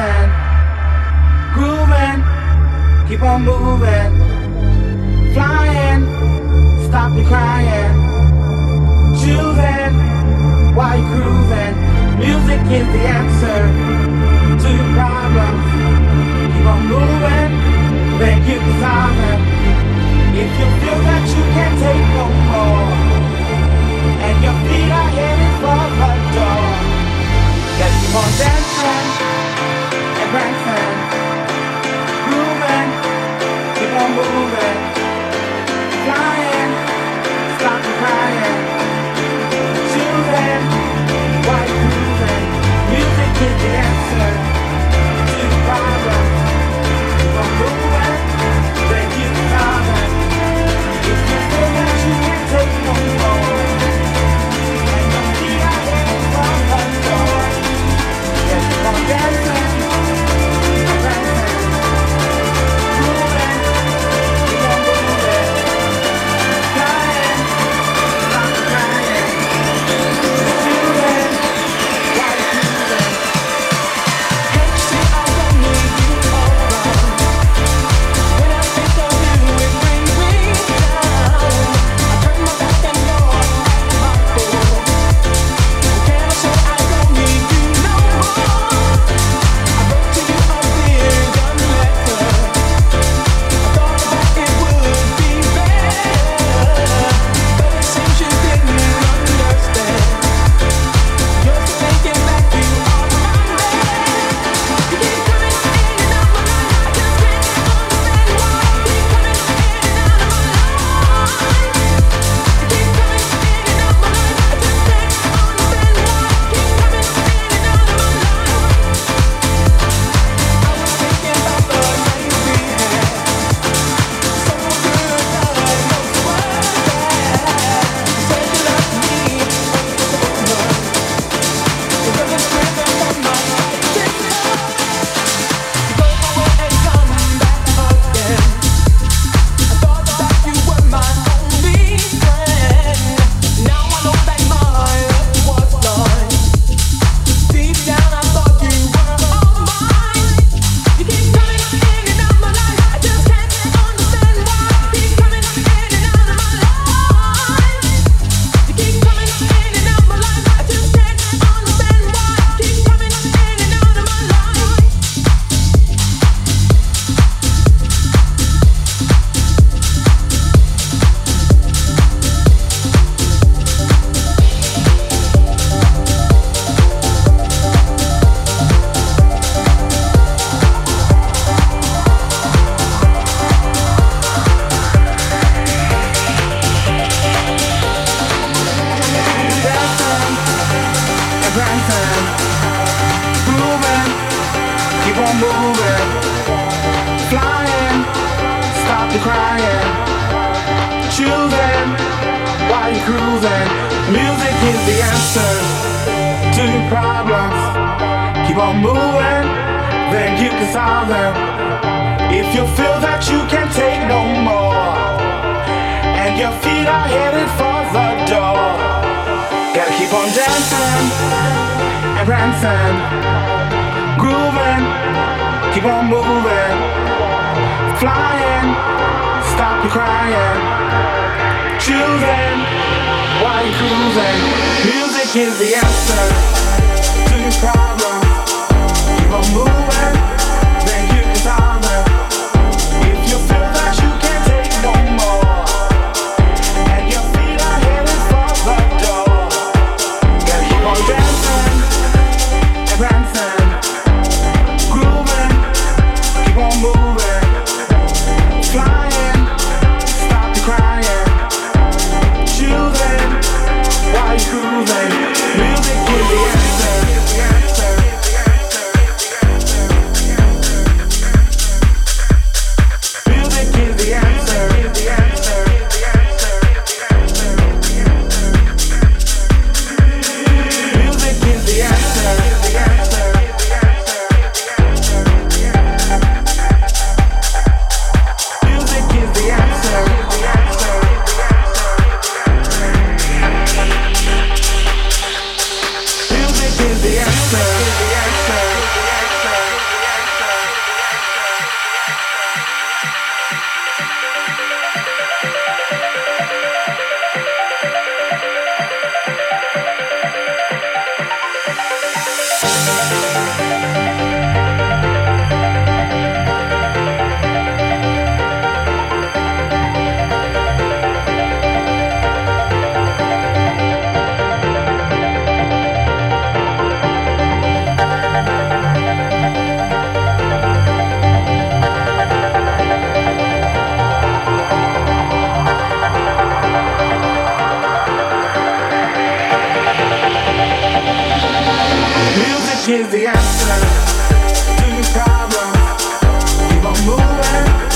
dancing, grooving, keep on moving, flying, stop your crying, choosing why you're. Music is the answer to your problems. Keep on moving, thank then keep solving. If you feel that you can't take no more, and your feet are headed for the door, just keep on dancing and brighten. Moving, keep on moving. Is the answer to your problems. Keep on moving,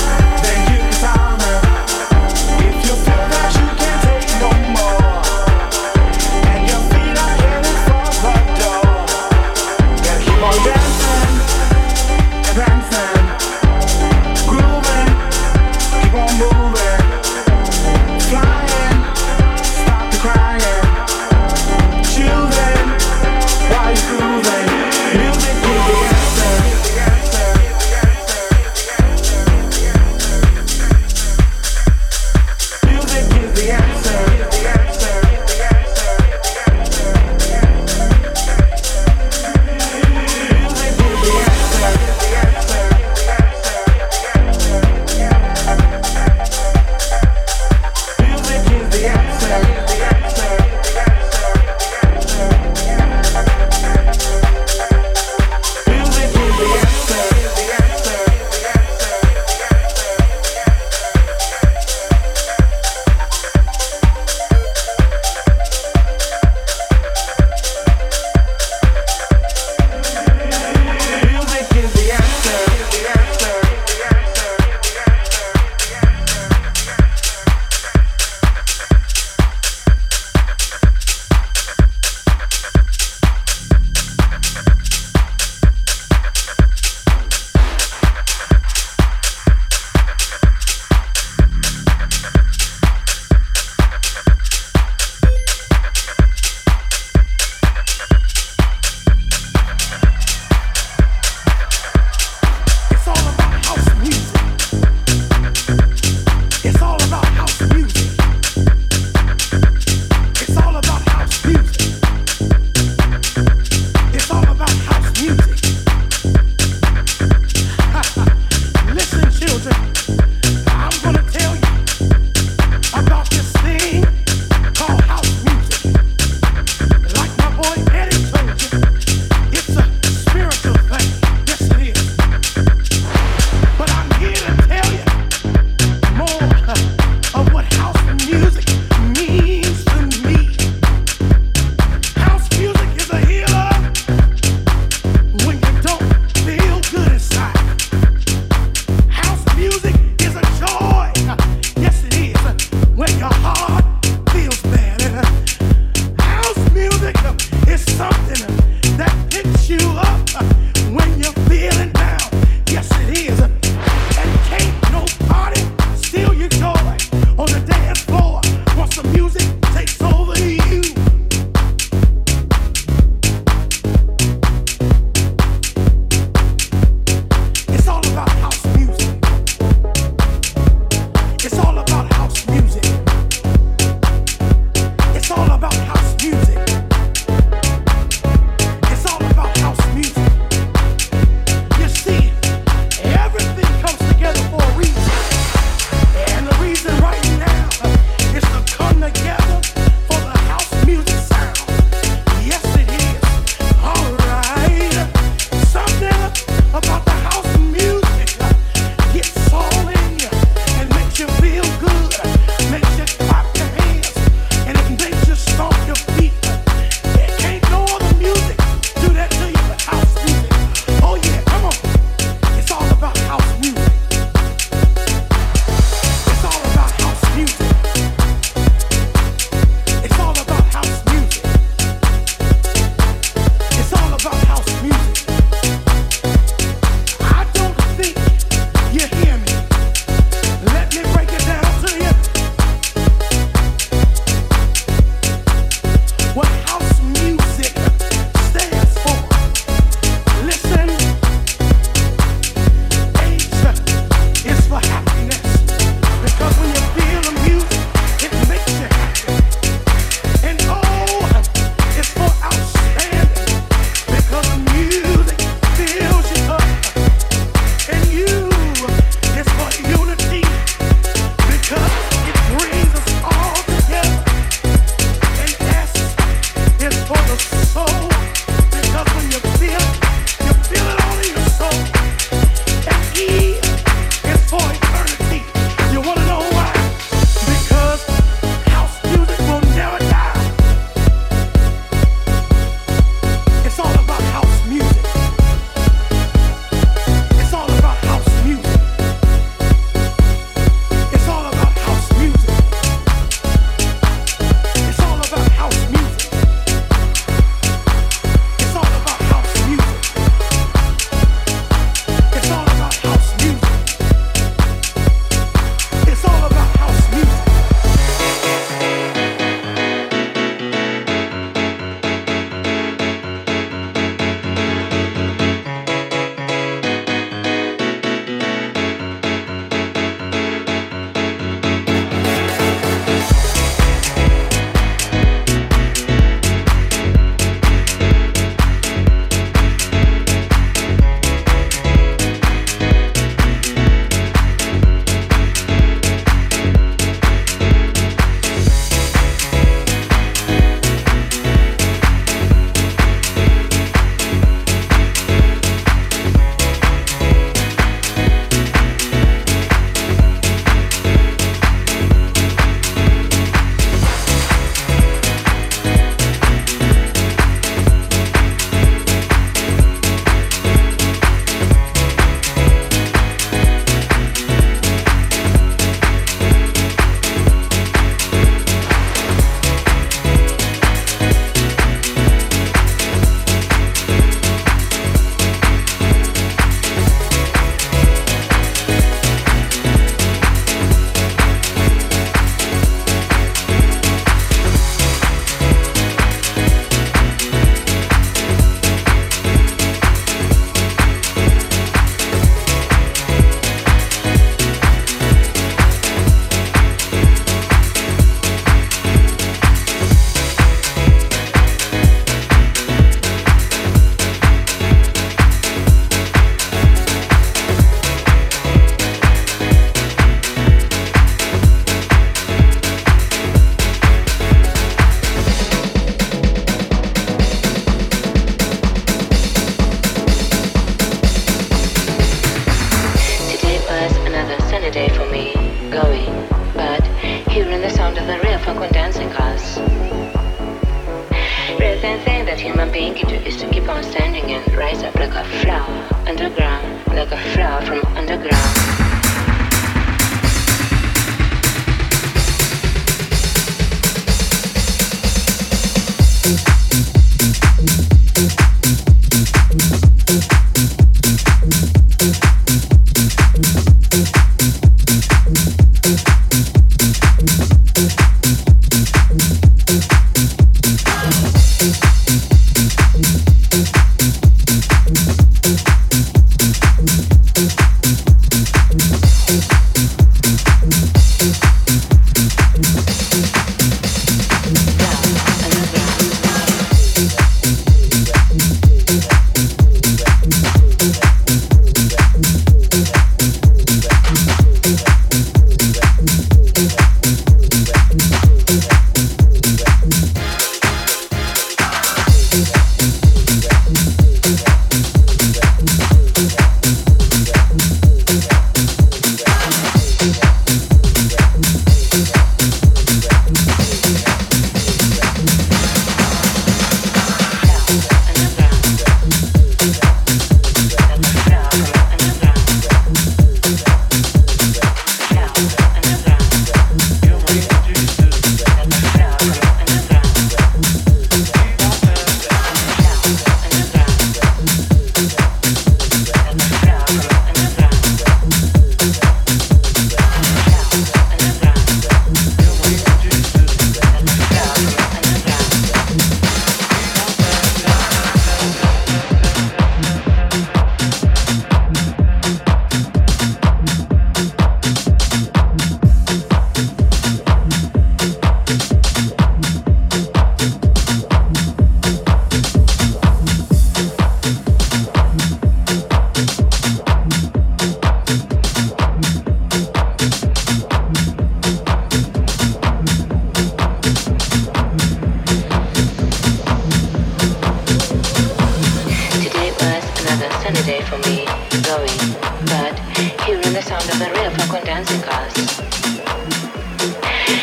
hearing the sound of the real fucking dancing cars.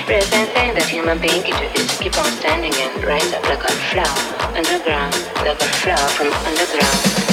representing that human being can do keep on standing and rise up like a flower underground, like a flower from underground.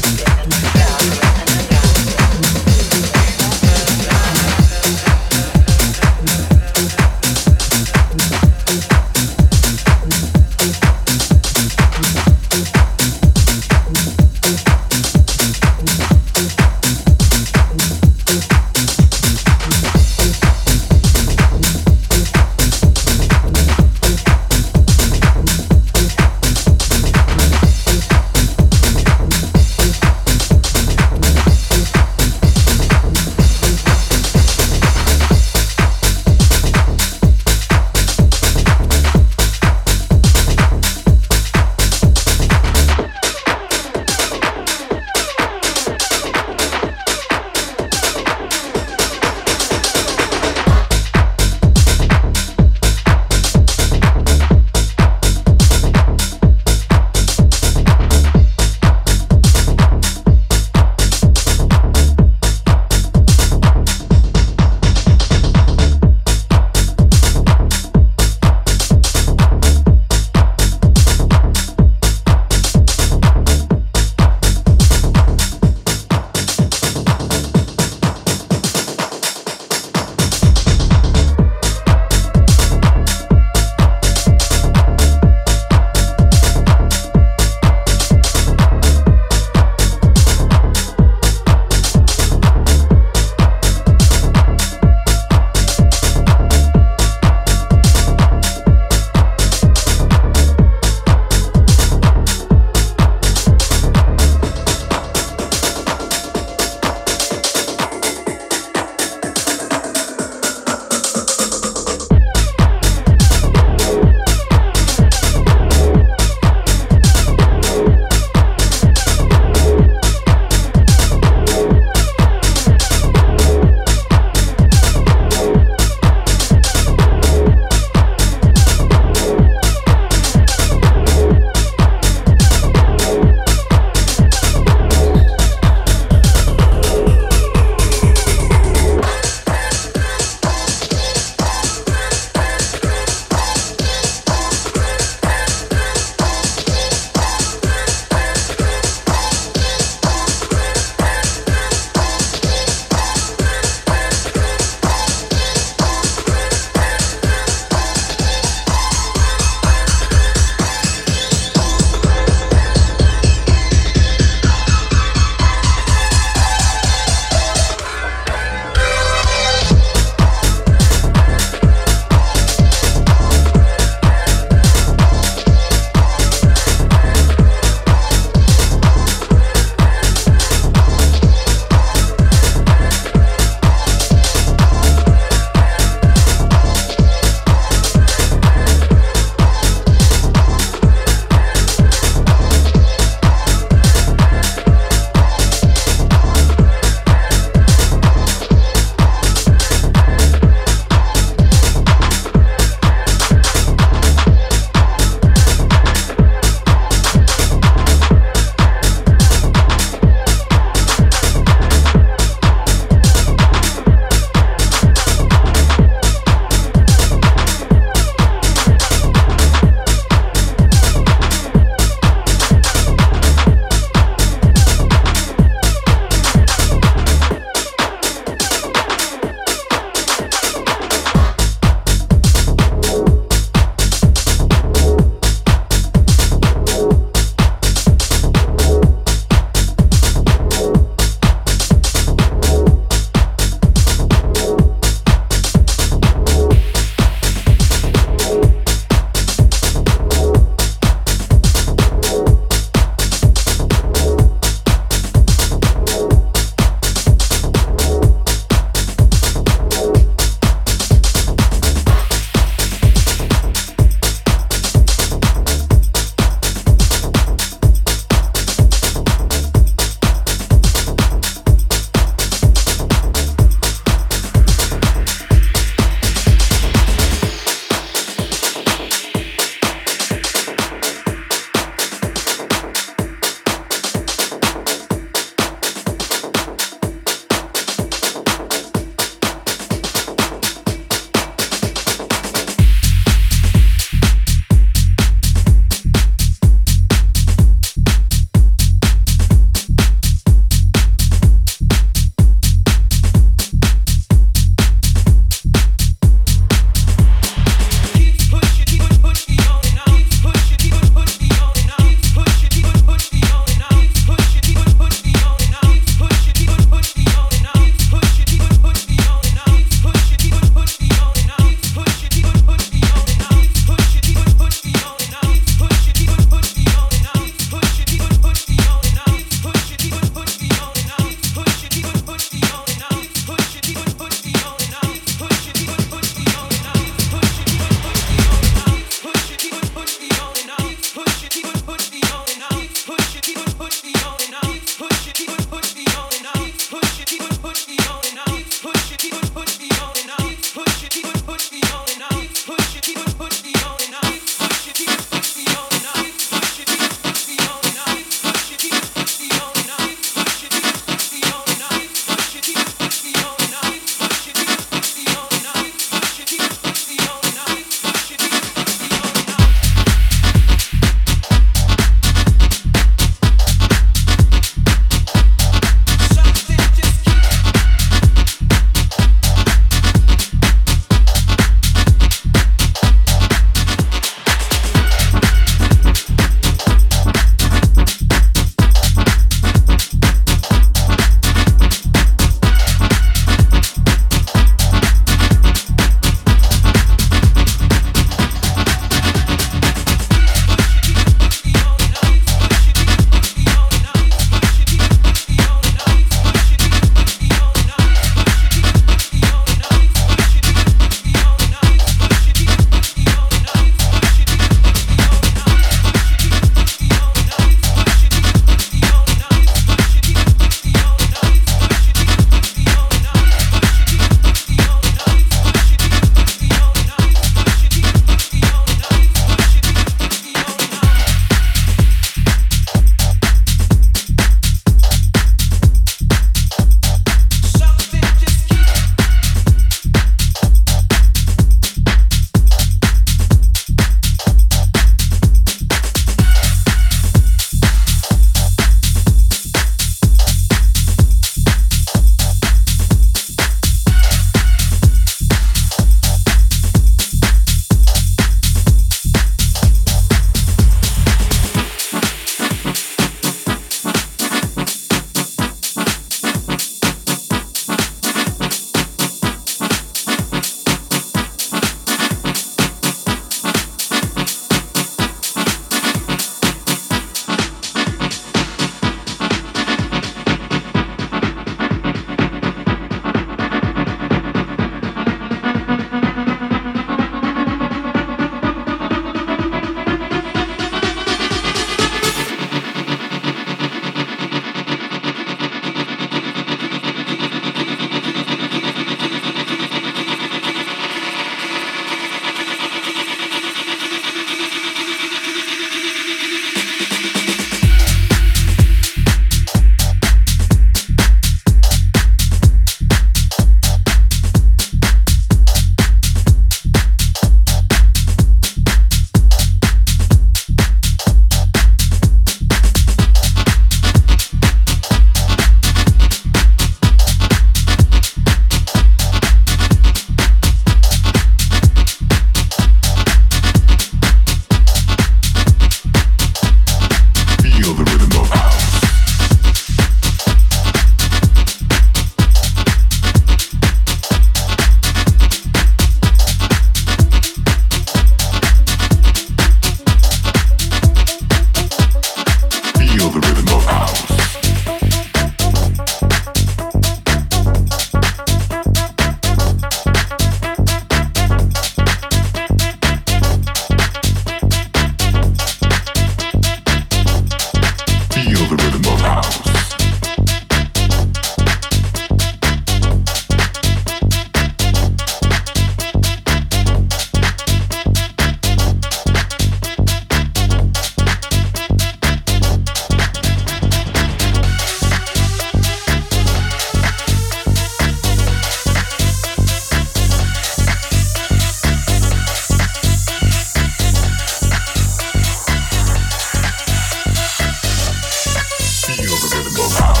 Oh.